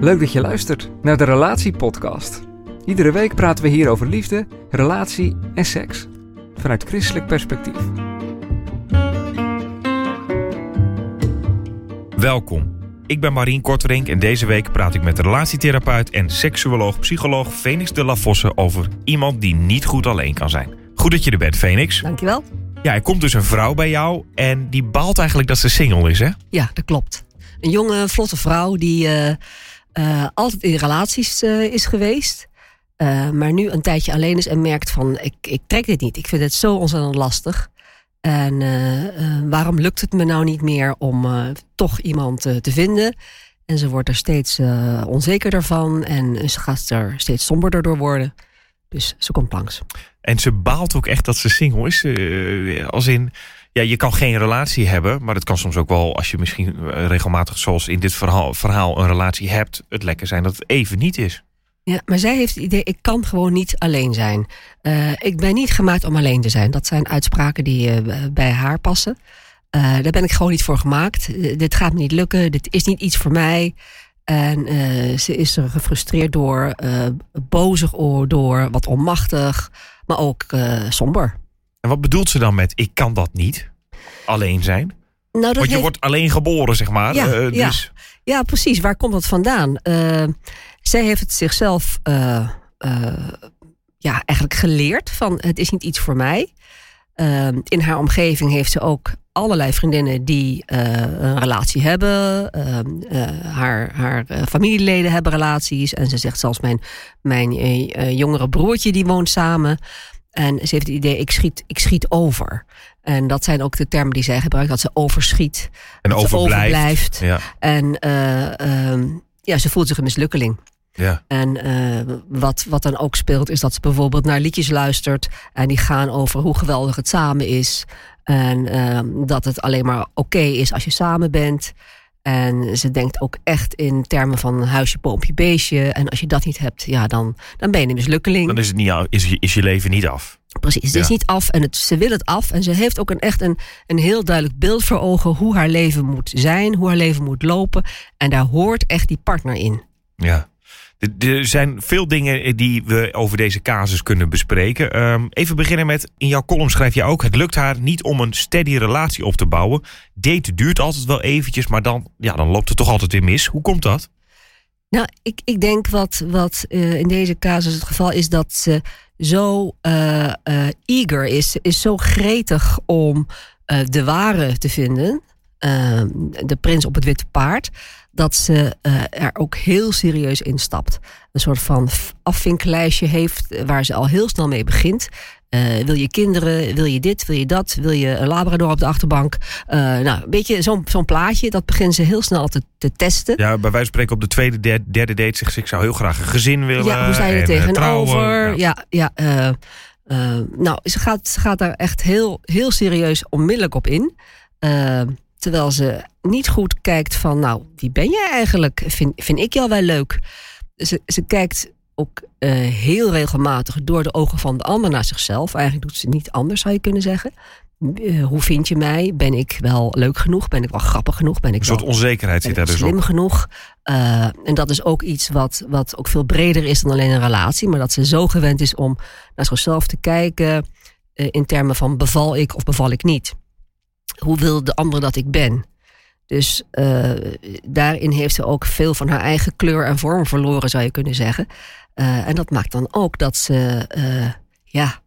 Leuk dat je luistert naar de Relatieepodcast. Iedere week praten we hier over liefde, relatie en seks. Vanuit christelijk perspectief. Welkom. Ik ben Marien Korterink en deze week praat ik met relatietherapeut en seksuoloog psycholoog Phoenix de la Fosse over iemand die niet goed alleen kan zijn. Goed dat je er bent, Phoenix. Dankjewel. Ja, er komt dus een vrouw bij jou en die baalt eigenlijk dat ze single is, hè? Ja, dat klopt. Een jonge, vlotte vrouw die eh, eh, altijd in relaties eh, is geweest. eh, maar nu een tijdje alleen is en merkt van ik, ik trek dit niet. Ik vind het zo ontzettend lastig. En waarom lukt het me nou niet meer om toch iemand te vinden? En ze wordt er steeds onzekerder van en ze gaat er steeds somberder door worden. Dus ze komt langs. En ze baalt ook echt dat ze single is. als in, ja, je kan geen relatie hebben, maar het kan soms ook wel, als je misschien eh, regelmatig, zoals in dit verhaal, verhaal een relatie hebt, het lekker zijn dat het even niet is. Ja, maar zij heeft het idee, ik kan gewoon niet alleen zijn. Eh, ik ben niet gemaakt om alleen te zijn. Dat zijn uitspraken die eh, bij haar passen. Daar ben ik gewoon niet voor gemaakt. Dit gaat me niet lukken, dit is niet iets voor mij. En ze is er gefrustreerd door, bozig door, wat onmachtig, maar ook somber. En wat bedoelt ze dan met ik kan dat niet? Alleen zijn? Nou, dat Want je wordt alleen geboren, zeg maar. Ja, Eh, ja. dus Ja, precies. Waar komt dat vandaan? Eh, zij heeft het zichzelf eh, ja, eigenlijk geleerd van het is niet iets voor mij. In haar omgeving heeft ze ook allerlei vriendinnen die een relatie hebben. Haar haar familieleden hebben relaties. En ze zegt zelfs mijn, mijn jongere broertje die woont samen. En ze heeft het idee, ik schiet, ik schiet over. En dat zijn ook de termen die zij gebruikt, dat ze overschiet. en dat ze overblijft. overblijft. Ja, En eh, ehm, ja, ze voelt zich een mislukkeling. ja. En eh, wat, wat dan ook speelt, is dat ze bijvoorbeeld naar liedjes luistert. En die gaan over hoe geweldig het samen is. En ehm, dat het alleen maar oké is als je samen bent. En ze denkt ook echt in termen van huisje, boompje, beestje. En als je dat niet hebt, ja, dan, dan ben je een mislukkeling. Dan is, het niet, al- is, je- is je leven niet af. Precies, het Ja. is niet af en het, ze wil het af. En ze heeft ook een, echt een, een heel duidelijk beeld voor ogen hoe haar leven moet zijn, hoe haar leven moet lopen. En daar hoort echt die partner in. Ja. Er- zijn veel dingen die we over deze casus kunnen bespreken. Ehm, even beginnen met, in jouw column schrijf je ook... het lukt haar niet om een steady relatie op te bouwen. Date duurt altijd wel eventjes, maar dan, ja, dan loopt het toch altijd weer mis. Hoe komt dat? Nou, ik, ik denk wat, wat eh, in deze casus het geval is dat ze zo eh, eh, eager is, is zo gretig om eh, de ware te vinden, eh, de prins op het witte paard, dat ze eh, er ook heel serieus instapt. Een soort van afvinklijstje heeft eh, waar ze al heel snel mee begint. Eh, wil je kinderen? Wil je dit? Wil je dat? Wil je een labrador op de achterbank? Eh, nou, een beetje zo'n zo'n plaatje. Dat begint ze heel snel te, te testen. Ja, bij wijze van spreken op de tweede, derde, derde date zegt ze... ik zou heel graag een gezin willen. Ja, hoe sta je er en, tegenover? trouwen. Ja, ja. eh, nou, ze gaat, ze gaat daar echt heel, heel serieus onmiddellijk op in. Terwijl ze niet goed kijkt van, nou, wie ben jij eigenlijk? Vind, vind ik jou wel leuk? Ze, ze kijkt ook eh, heel regelmatig door de ogen van de ander naar zichzelf. Eigenlijk doet ze niet anders, zou je kunnen zeggen. Eh, hoe vind je mij? Ben ik wel leuk genoeg? Ben ik wel grappig genoeg? Ben ik Een soort wel onzekerheid zit daar dus slim op. genoeg. Eh, en dat is ook iets wat, wat ook veel breder is dan alleen een relatie. Maar dat ze zo gewend is om naar zichzelf te kijken. in termen van beval ik of beval ik niet. Hoe wil de ander dat ik ben? Dus eh, daarin heeft ze ook veel van haar eigen kleur en vorm verloren, zou je kunnen zeggen. Eh, en dat maakt dan ook dat ze eh, ja,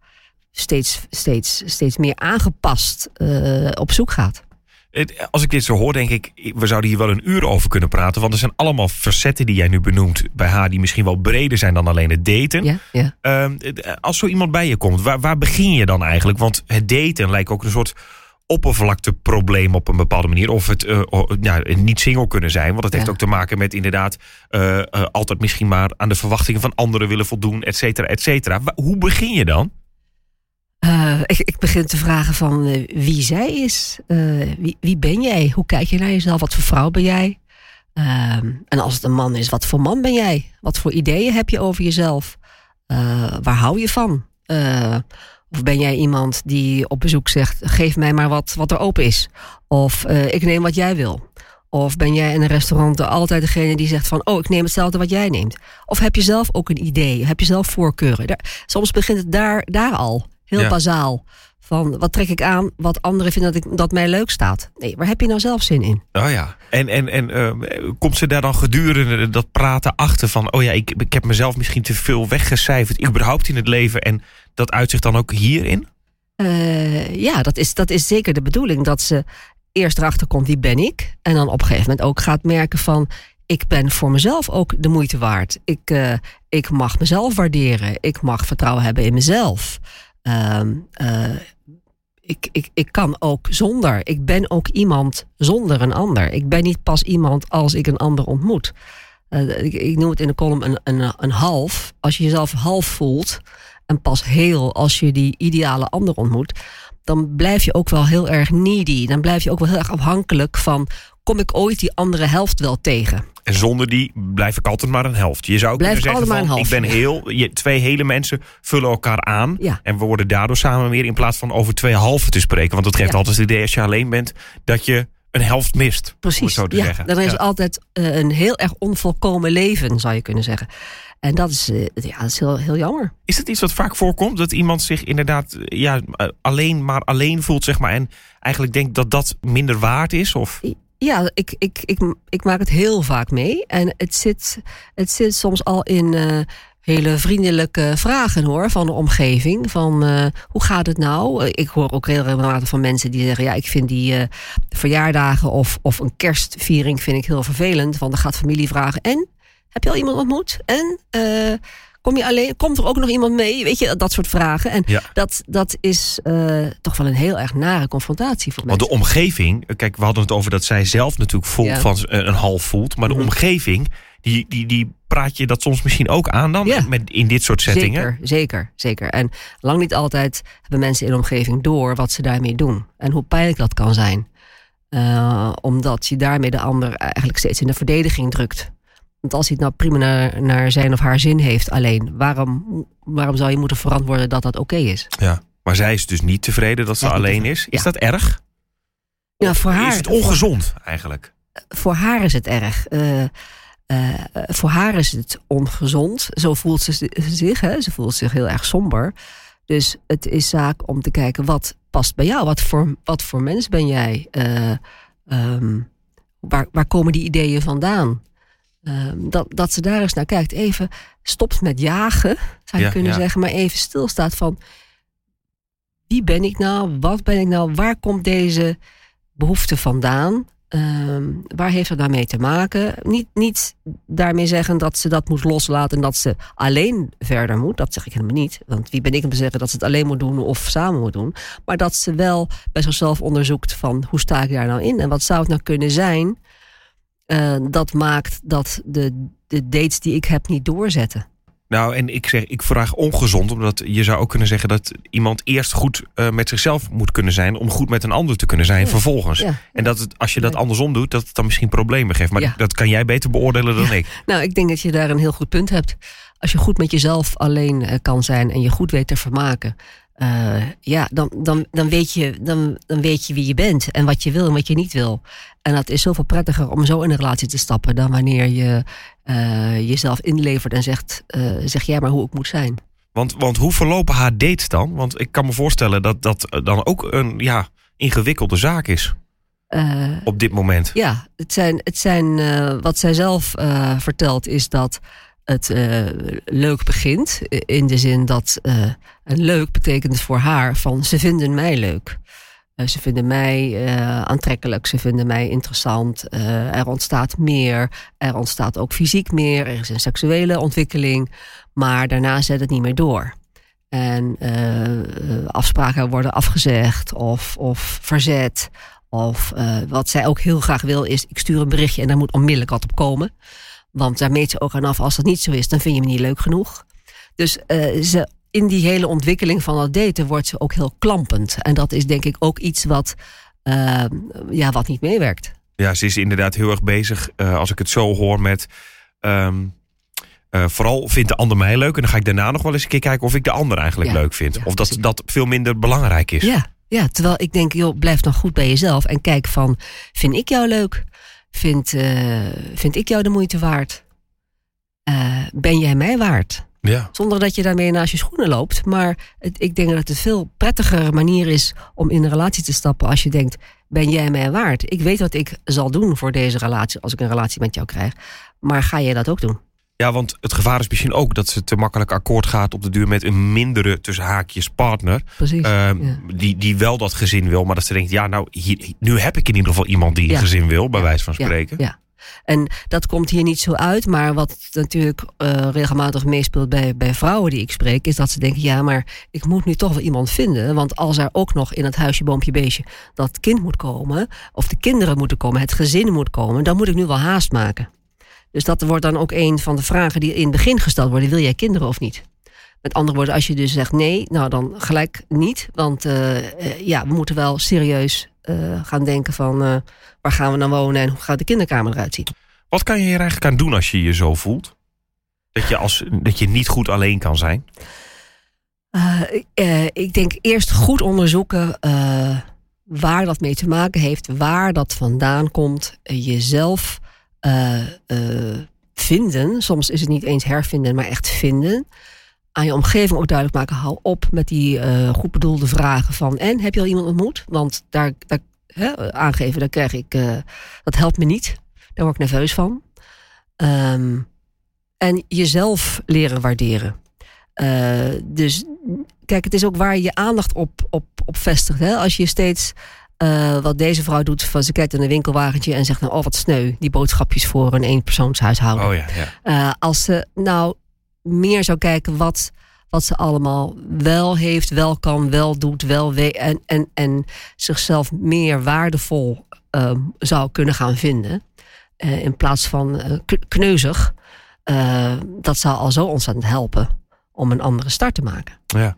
steeds, steeds, steeds meer aangepast op zoek gaat. Als ik dit zo hoor, denk ik, we zouden hier wel een uur over kunnen praten. Want er zijn allemaal facetten die jij nu benoemt bij haar... die misschien wel breder zijn dan alleen het daten. Ja, ja. Ehm, als zo iemand bij je komt, waar, waar begin je dan eigenlijk? Want het daten lijkt ook een soort oppervlakteprobleem op een bepaalde manier. Of het ja, niet single kunnen zijn. Want dat heeft Ja. ook te maken met inderdaad... eh, eh, altijd misschien maar aan de verwachtingen van anderen willen voldoen, et cetera, et cetera. Hoe begin je dan? Ik, ik begin te vragen van wie zij is. Wie, wie ben jij? Hoe kijk je naar jezelf? Wat voor vrouw ben jij? Ehm, en als het een man is, wat voor man ben jij? Wat voor ideeën heb je over jezelf? Waar hou je van? Of ben jij iemand die op bezoek zegt: geef mij maar wat, wat er open is? Of eh, ik neem wat jij wil? Of ben jij in een restaurant altijd degene die zegt van... oh, ik neem hetzelfde wat jij neemt? Of heb je zelf ook een idee? Heb je zelf voorkeuren? Daar, soms begint het daar, daar al, heel Ja. bazaal. Van wat trek ik aan, wat anderen vinden dat, ik, dat mij leuk staat. Nee, waar heb je nou zelf zin in? Oh ja. En, en, en eh, komt ze daar dan gedurende dat praten achter van... oh ja, ik, ik heb mezelf misschien te veel weggecijferd... überhaupt in het leven en dat uitzicht dan ook hierin? Eh, ja, dat is, dat is zeker de bedoeling. Dat ze eerst erachter komt wie ben ik. En dan op een gegeven moment ook gaat merken van... ik ben voor mezelf ook de moeite waard. Ik, eh, ik mag mezelf waarderen. Ik mag vertrouwen hebben in mezelf. Ehm, eh, ik, ik, ik kan ook zonder. Ik ben ook iemand zonder een ander. Ik ben niet pas iemand als ik een ander ontmoet. Ik, ik noem het in de column een, een, een half. Als je jezelf half voelt en pas heel als je die ideale ander ontmoet, dan blijf je ook wel heel erg needy. Dan blijf je ook wel heel erg afhankelijk van: kom ik ooit die andere helft wel tegen? En zonder die blijf ik altijd maar een helft. Je zou ook Blijf kunnen zeggen van, ik ben heel... Je, twee hele mensen vullen elkaar aan. Ja. En we worden daardoor samen meer in plaats van over twee halven te spreken. Want dat geeft Ja. altijd het idee als je alleen bent... dat je een helft mist. Precies. zo te ja, zeggen. dan is Ja. altijd eh, een heel erg onvolkomen leven, zou je kunnen zeggen. En dat is, eh, ja, dat is heel, heel jammer. Is het iets wat vaak voorkomt? Dat iemand zich inderdaad eh, ja, alleen maar alleen voelt, zeg maar. En eigenlijk denkt dat dat minder waard is? Of? Ja, ik, ik, ik, ik maak het heel vaak mee. En het zit, het zit soms al in hele vriendelijke vragen hoor, van de omgeving. Van eh, hoe gaat het nou? Ik hoor ook heel regelmatig van mensen die zeggen: ja, ik vind die eh, verjaardagen of, of een kerstviering vind ik heel vervelend. Want dan gaat familie vragen: en heb je al iemand ontmoet? En eh, kom je alleen? Komt er ook nog iemand mee? Weet je, dat soort vragen. En Ja. dat, dat is eh, toch wel een heel erg nare confrontatie voor Want mensen. de omgeving, kijk, we hadden het over dat zij zelf natuurlijk voelt Ja. van eh, een half voelt. Maar de Mhm. omgeving, die, die, die praat je dat soms misschien ook aan dan Ja. met, in dit soort settingen. Zeker, zeker, zeker. En lang niet altijd hebben mensen in de omgeving door wat ze daarmee doen. En hoe pijnlijk dat kan zijn. Eh, omdat je daarmee de ander eigenlijk steeds in de verdediging drukt. Want als hij het nou prima naar, naar zijn of haar zin heeft alleen, waarom, waarom zou je moeten verantwoorden dat dat oké is? Ja. Maar zij is dus niet tevreden dat ze alleen is. Is ja. dat erg? Ja, voor haar, is het ongezond eigenlijk? voor haar is het erg. Eh, eh, voor haar is het ongezond. Zo voelt ze zi- zich. Hè? Ze voelt zich heel erg somber. Dus het is zaak om te kijken wat past bij jou. Wat voor, wat voor mens ben jij? Eh, ehm, waar, waar komen die ideeën vandaan? Ehm, dat, dat ze daar eens naar kijkt. Even stopt met jagen, zou je Ja, kunnen ja. zeggen. Maar even stilstaat van... Wie ben ik nou? Wat ben ik nou? Waar komt deze behoefte vandaan? Ehm, waar heeft dat daarmee te maken? Niet, niet daarmee zeggen dat ze dat moet loslaten en dat ze alleen verder moet. Dat zeg ik helemaal niet. Want wie ben ik om te zeggen dat ze het alleen moet doen of samen moet doen. Maar dat ze wel bij zichzelf onderzoekt van hoe sta ik daar nou in? En wat zou het nou kunnen zijn eh, dat maakt dat de, de dates die ik heb niet doorzetten? Nou, en ik zeg, ik vraag ongezond, omdat je zou ook kunnen zeggen dat iemand eerst goed eh, met zichzelf moet kunnen zijn om goed met een ander te kunnen zijn Ja. vervolgens. Ja. En dat het, als je dat andersom doet, dat het dan misschien problemen geeft. Maar Ja. dat kan jij beter beoordelen dan ik. Nou, ik denk dat je daar een heel goed punt hebt. Als je goed met jezelf alleen eh, kan zijn en je goed weet te vermaken. ja, dan, dan, dan, weet je, dan, dan weet je wie je bent en wat je wil en wat je niet wil. En dat is zoveel prettiger om zo in een relatie te stappen dan wanneer je eh, jezelf inlevert en zegt: eh, zeg jij maar hoe ik moet zijn. Want, want hoe verlopen haar dates dan? Want ik kan me voorstellen dat dat dan ook een ja, ingewikkelde zaak is Eh, op dit moment. Ja, het zijn, het zijn wat zij zelf vertelt is dat het leuk begint. In de zin dat een leuk betekent voor haar van ze vinden mij leuk. Eh, ze vinden mij eh, aantrekkelijk, ze vinden mij interessant. Eh, er ontstaat meer, er ontstaat ook fysiek meer, er is een seksuele ontwikkeling. Maar daarna zet het niet meer door. En afspraken worden afgezegd of, of verzet. Of wat zij ook heel graag wil is, ik stuur een berichtje en daar moet onmiddellijk wat op komen. Want daar meet ze ook aan af, als dat niet zo is, dan vind je me niet leuk genoeg. Dus ze, in die hele ontwikkeling van dat daten wordt ze ook heel klampend. En dat is denk ik ook iets wat, eh, ja, wat niet meewerkt. Ja, ze is inderdaad heel erg bezig, eh, als ik het zo hoor, met... ehm, eh, vooral vindt de ander mij leuk. En dan ga ik daarna nog wel eens een keer kijken of ik de ander eigenlijk Ja, leuk vind. ja, of dat precies. dat veel minder belangrijk is. Ja, ja, terwijl ik denk, joh, blijf dan goed bij jezelf en kijk van, vind ik jou leuk? vind, eh, vind ik jou de moeite waard? Ben jij mij waard? Ja. Zonder dat je daarmee naast je schoenen loopt. Maar het, ik denk dat het een veel prettiger manier is om in een relatie te stappen als je denkt: ben jij mij waard? Ik weet wat ik zal doen voor deze relatie als ik een relatie met jou krijg. Maar ga jij dat ook doen? Ja, want het gevaar is misschien ook dat ze te makkelijk akkoord gaat op de duur met een mindere tussen haakjes partner. Precies. ehm, ja. die, die wel dat gezin wil, maar dat ze denkt, ja, nou, hier, nu heb ik in ieder geval iemand die een Ja. gezin wil, bij wijze van Ja, spreken. Ja. En dat komt hier niet zo uit, maar wat natuurlijk eh, regelmatig meespeelt bij, bij vrouwen die ik spreek, is dat ze denken: ja, maar ik moet nu toch wel iemand vinden. Want als er ook nog in het huisje, boompje, beestje dat kind moet komen, of de kinderen moeten komen, het gezin moet komen, dan moet ik nu wel haast maken. Dus dat wordt dan ook een van de vragen die in het begin gesteld worden: wil jij kinderen of niet? Met andere woorden, als je dus zegt nee, nou dan gelijk niet. Want eh, eh, ja, we moeten wel serieus eh, gaan denken van eh, waar gaan we dan wonen en hoe gaat de kinderkamer eruit zien. Wat kan je hier eigenlijk aan doen als je je zo voelt? Dat je, als, dat je niet goed alleen kan zijn? Eh, ik denk eerst goed onderzoeken waar dat mee te maken heeft, waar dat vandaan komt. Jezelf vinden, soms is het niet eens hervinden, maar echt vinden. Aan je omgeving ook duidelijk maken, hou op met die eh, goed bedoelde vragen van en heb je al iemand ontmoet? Want daar, daar aangeven, daar krijg ik, eh, dat helpt me niet. Daar word ik nerveus van. Ehm, en jezelf leren waarderen. Eh, dus kijk, het is ook waar je je aandacht op, op, op vestigt. Hè? Als je steeds, wat deze vrouw doet, van ze kijkt in een winkelwagentje en zegt, nou, oh wat sneu, die boodschapjes voor een eenpersoonshuishouden. Oh ja, ja. Als ze nou meer zou kijken wat, wat ze allemaal wel heeft, wel kan, wel doet, wel weet en, en, en zichzelf meer waardevol eh, zou kunnen gaan vinden, eh, in plaats van eh, kneuzig, eh, dat zou al zo ontzettend helpen om een andere start te maken. ja.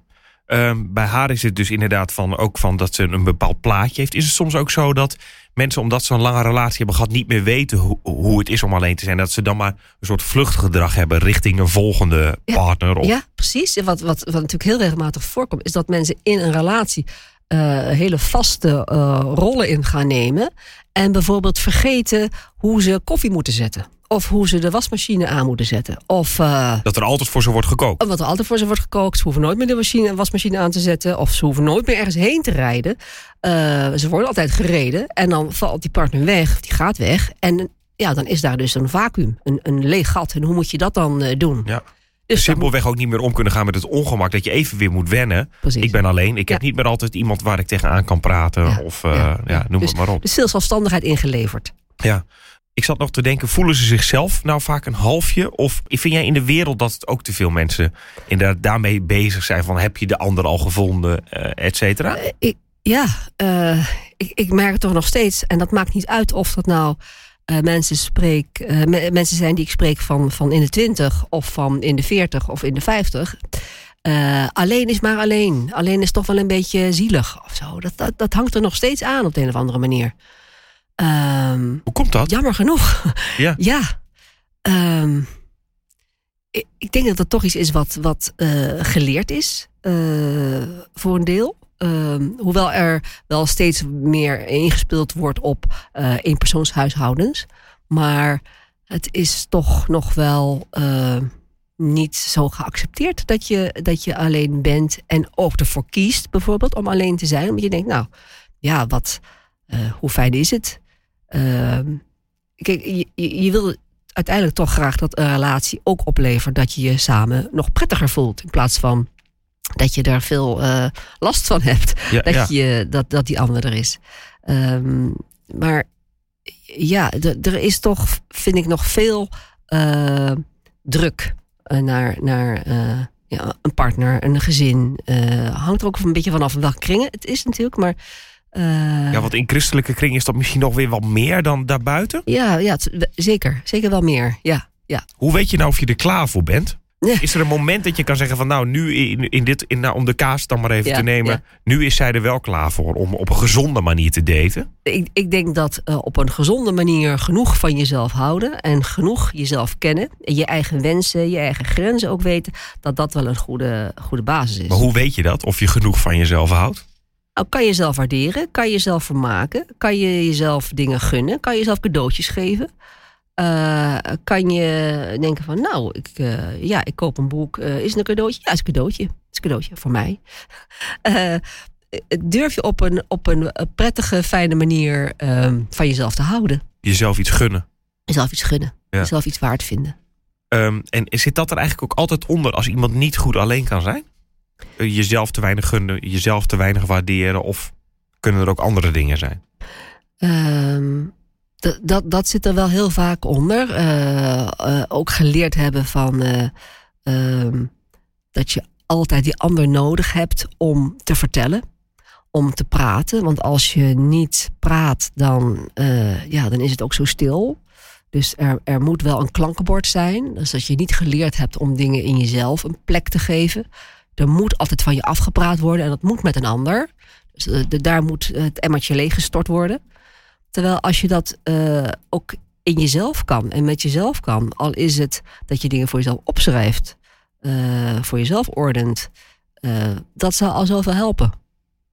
Ehm, bij haar is het dus inderdaad van, ook van dat ze een bepaald plaatje heeft. Is het soms ook zo dat mensen, omdat ze een lange relatie hebben gehad, niet meer weten hoe, hoe het is om alleen te zijn? Dat ze dan maar een soort vluchtgedrag hebben richting een volgende Ja. partner? Of, Ja, precies. Wat, wat, wat natuurlijk heel regelmatig voorkomt, is dat mensen in een relatie eh, hele vaste eh, rollen in gaan nemen. En bijvoorbeeld vergeten hoe ze koffie moeten zetten. Of hoe ze de wasmachine aan moeten zetten. Of eh, Dat er altijd voor ze wordt gekookt. wat er altijd voor ze wordt gekookt. Ze hoeven nooit meer de machine, wasmachine aan te zetten. Of ze hoeven nooit meer ergens heen te rijden. Eh, ze worden altijd gereden. En dan valt die partner weg. Die gaat weg. En ja, dan is daar dus een vacuüm. Een, een leeg gat. En hoe moet je dat dan eh, doen? Ja. Dus Simpelweg ook niet meer om kunnen gaan met het ongemak dat je even weer moet wennen. Precies. Ik ben alleen. Ik heb niet meer altijd iemand waar ik tegenaan kan praten. Ja, Of ja, noem Dus- het maar op. Dus veel zelfstandigheid ingeleverd. Ja. Ik zat nog te denken, voelen ze zichzelf nou vaak een halfje? Of vind jij in de wereld dat het ook te veel mensen inderdaad daarmee bezig zijn van heb je de ander al gevonden, eh et cetera? Eh, ik, ja, eh, ik, ik merk het toch nog steeds. En dat maakt niet uit of dat nou mensen, spreek, me- mensen zijn die ik spreek van, van in de twintig... of van in de veertig of in de vijftig. Eh, alleen is maar alleen. Alleen is toch wel een beetje zielig of zo. Dat, dat, dat hangt er nog steeds aan op de een of andere manier. Ehm, Hoe komt dat? jammer genoeg. Ja. Ja. Ehm, ik, ik denk dat dat toch iets is wat, wat eh, geleerd is. eh, voor een deel. Ehm, hoewel er wel steeds meer ingespeeld wordt op eh eenpersoonshuishoudens. Maar het is toch nog wel niet zo geaccepteerd dat je, dat je alleen bent. En ook ervoor kiest bijvoorbeeld om alleen te zijn. Omdat je denkt, nou ja, wat, hoe fijn is het? Ehm, kijk, je, je wil uiteindelijk toch graag dat een relatie ook oplevert dat je je samen nog prettiger voelt. In plaats van dat je daar veel eh, last van hebt. Ja, Dat, ja. je, dat, dat die ander er is. Ehm, maar ja, er is toch, vind ik, nog veel eh, druk eh, naar, naar ja, een partner, een gezin. Hangt er ook een beetje vanaf welke kringen het is natuurlijk. Maar eh, Ja, want in christelijke kring is dat misschien nog weer wat meer dan daarbuiten. ja, ja het- zeker. Zeker wel meer. Ja, ja. Hoe weet je nou of je er klaar voor bent? Is er een moment dat je kan zeggen van nou, nu in, in dit, in, nou, om de kaas dan maar even Ja, te nemen. ja. Nu is zij er wel klaar voor om op een gezonde manier te daten. Ik, ik denk dat eh, op een gezonde manier genoeg van jezelf houden en genoeg jezelf kennen, en je eigen wensen, je eigen grenzen ook weten, dat dat wel een goede, goede basis is. Maar hoe weet je dat? Of je genoeg van jezelf houdt? Nou, kan je jezelf waarderen? Kan je jezelf vermaken? Kan je jezelf dingen gunnen? Kan je jezelf cadeautjes geven? Uh, kan je denken van, nou, ik, uh, ja, ik koop een boek. Uh, is het een cadeautje? Ja, is een cadeautje. Het is een cadeautje voor mij. durf je op een, op een prettige, fijne manier um, van jezelf te houden? Jezelf iets gunnen. Jezelf iets gunnen. Ja. Jezelf iets waard vinden. Um, en zit dat er eigenlijk ook altijd onder als iemand niet goed alleen kan zijn? Jezelf te weinig gunnen, jezelf te weinig waarderen? Of kunnen er ook andere dingen zijn? Um, dat, dat zit er wel heel vaak onder. Uh, uh, ook geleerd hebben van uh, dat je altijd die ander nodig hebt om te vertellen, om te praten. Want als je niet praat, dan, ja, dan is het ook zo stil. Dus er, er moet wel een klankenbord zijn. Dus dat je niet geleerd hebt om dingen in jezelf een plek te geven. Er moet altijd van je afgepraat worden en dat moet met een ander. Dus de, daar moet het emmertje leeggestort worden. Terwijl als je dat uh, ook in jezelf kan en met jezelf kan, al is het dat je dingen voor jezelf opschrijft, uh, voor jezelf ordent, dat zou al zoveel helpen.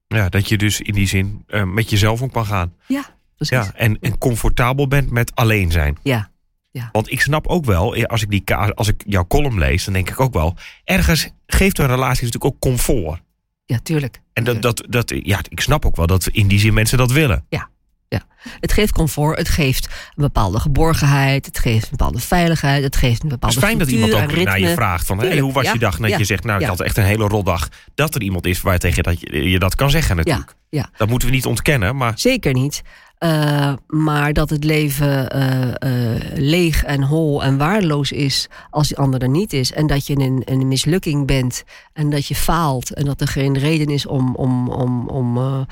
Ja, dat je dus in die zin met jezelf om kan gaan. Ja, precies. Ja, en, en comfortabel bent met alleen zijn. Ja. Ja. Want ik snap ook wel, als ik, die, als ik jouw column lees, dan denk ik ook wel, ergens geeft een relatie natuurlijk ook comfort. Ja, tuurlijk. En dat, dat, dat, ja, ik snap ook wel dat in die zin mensen dat willen. Ja, ja. Het geeft comfort, het geeft een bepaalde geborgenheid, het geeft een bepaalde veiligheid, het geeft een bepaalde Het is fijn dat iemand ook ritme. naar je vraagt van hey, hoe was ja, je dag? Dat ja, je zegt, nou ik ja. had echt een hele rotdag. Dat er iemand is waar tegen dat je, je dat kan zeggen natuurlijk. Ja, Dat moeten we niet ontkennen, maar Zeker niet. Uh, maar dat het leven uh, uh, leeg en hol en waardeloos is als die ander er niet is. En dat je een, een mislukking bent en dat je faalt en dat er geen reden is om, om, om, om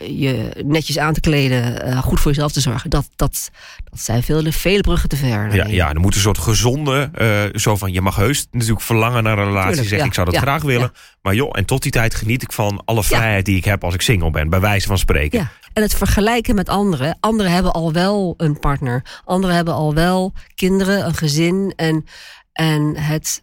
je netjes aan te kleden, goed voor jezelf te zorgen. Dat, dat, dat zijn vele, vele bruggen te ver. Ja, ja, er moet een soort gezonde, zo van je mag heus natuurlijk verlangen naar een relatie. Zeggen ja, ik zou dat ja, graag willen. Maar joh, en tot die tijd geniet ik van alle vrijheid die ik heb als ik single ben. Bij wijze van spreken. En het vergelijken met anderen. Anderen hebben al wel een partner. Anderen hebben al wel kinderen, een gezin. En, en, het,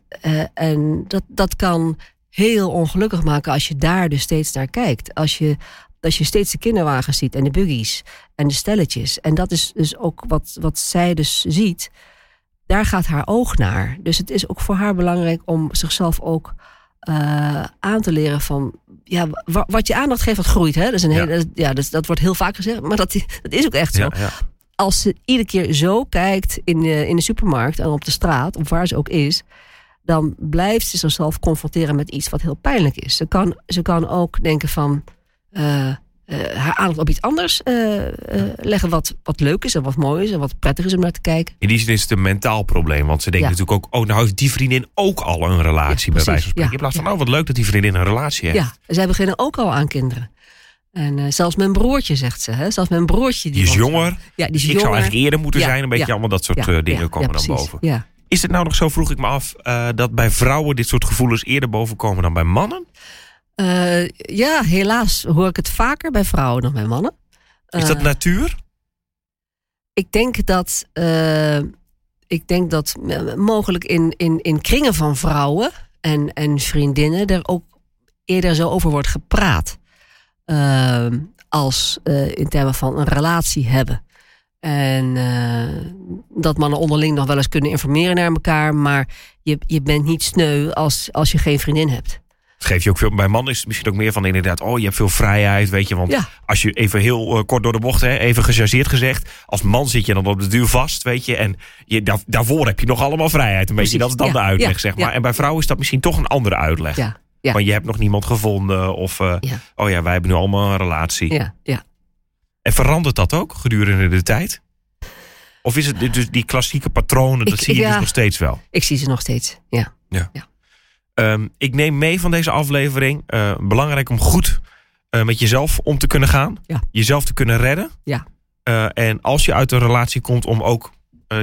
en dat, dat kan heel ongelukkig maken als je daar dus steeds naar kijkt. Als je, als je steeds de kinderwagens ziet en de buggies en de stelletjes. En dat is dus ook wat, wat zij dus ziet. Daar gaat haar oog naar. Dus het is ook voor haar belangrijk om zichzelf ook uh, aan te leren van... Ja, wat je aandacht geeft, dat groeit. Hè? Dat, is een hele, ja, dus, dat wordt heel vaak gezegd, maar dat, dat is ook echt zo Ja, ja. als ze iedere keer zo kijkt in de, in de supermarkt en op de straat, of waar ze ook is, dan blijft ze zichzelf confronteren met iets wat heel pijnlijk is. Ze kan, ze kan ook denken van uh, haar aandacht op iets anders uh, leggen wat, wat leuk is en wat mooi is en wat prettig is om naar te kijken. In die zin is het een mentaal probleem. Want ze denkt Ja. natuurlijk ook, oh nou heeft die vriendin ook al een relatie. Ja, bij wijze van spreken. In plaats van, oh wat leuk dat die vriendin een relatie heeft. Ja, zij beginnen ook al aan kinderen. En uh, zelfs mijn broertje, zegt ze. Hè? Zelfs mijn broertje. Die is jonger. Ja, die is ik jonger. zou eigenlijk eerder moeten Ja, zijn. Een beetje ja, allemaal dat soort Ja, eh, dingen komen dan boven. Ja. Is het nou nog zo, vroeg ik me af, eh, dat bij vrouwen dit soort gevoelens eerder boven komen dan bij mannen? Uh, ja, helaas hoor ik het vaker bij vrouwen dan bij mannen. Is dat Uh, natuur? ik denk dat, uh, ik denk dat mogelijk in, in, in kringen van vrouwen en, en vriendinnen er ook eerder zo over wordt gepraat. Als in termen van een relatie hebben. En dat mannen onderling nog wel eens kunnen informeren naar elkaar. Maar je, je bent niet sneu als, als je geen vriendin hebt. Dat geef je ook veel. Bij mannen is het misschien ook meer van inderdaad, oh je hebt veel vrijheid, weet je. Want Ja. als je even heel eh, kort door de bocht, hè, even gechargeerd gezegd, als man zit je dan op de duur vast, weet je. En je, daar, daarvoor heb je nog allemaal vrijheid, een beetje. Dat is dan ja, de uitleg, ja, zeg maar. ja. En bij vrouwen is dat misschien toch een andere uitleg. Ja, ja. Want je hebt nog niemand gevonden of, eh, Ja. oh ja, wij hebben nu allemaal een relatie. Ja, ja. En verandert dat ook gedurende de tijd? Of is het dus die klassieke patronen, dat Ik- zie je ja. dus nog steeds wel? Ik zie ze nog steeds. Ja. Ehm, ik neem mee van deze aflevering. eh, belangrijk om goed eh, met jezelf om te kunnen gaan. Ja. Jezelf te kunnen redden. Ja. Eh, en als je uit een relatie komt, om ook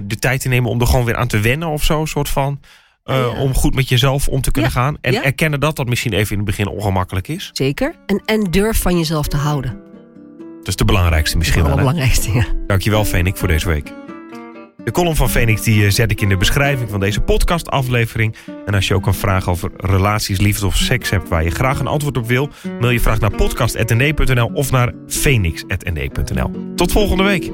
de tijd te nemen om er gewoon weer aan te wennen of zo. Soort van. Ja. Om goed met jezelf om te kunnen Ja. gaan. En Ja. erkennen dat dat misschien even in het begin ongemakkelijk is. Zeker. En, en durf van jezelf te houden. Dat is de belangrijkste misschien wel. Hè? belangrijkste. Ja. Dankjewel, Fenik, voor deze week. De column van Phoenix die eh, zet ik in de beschrijving van deze podcastaflevering. En als je ook een vraag over relaties, liefde of seks hebt waar je graag een antwoord op wil, mail je vraag naar podcast.nd.nl of naar phoenix.nd.nl. Tot volgende week.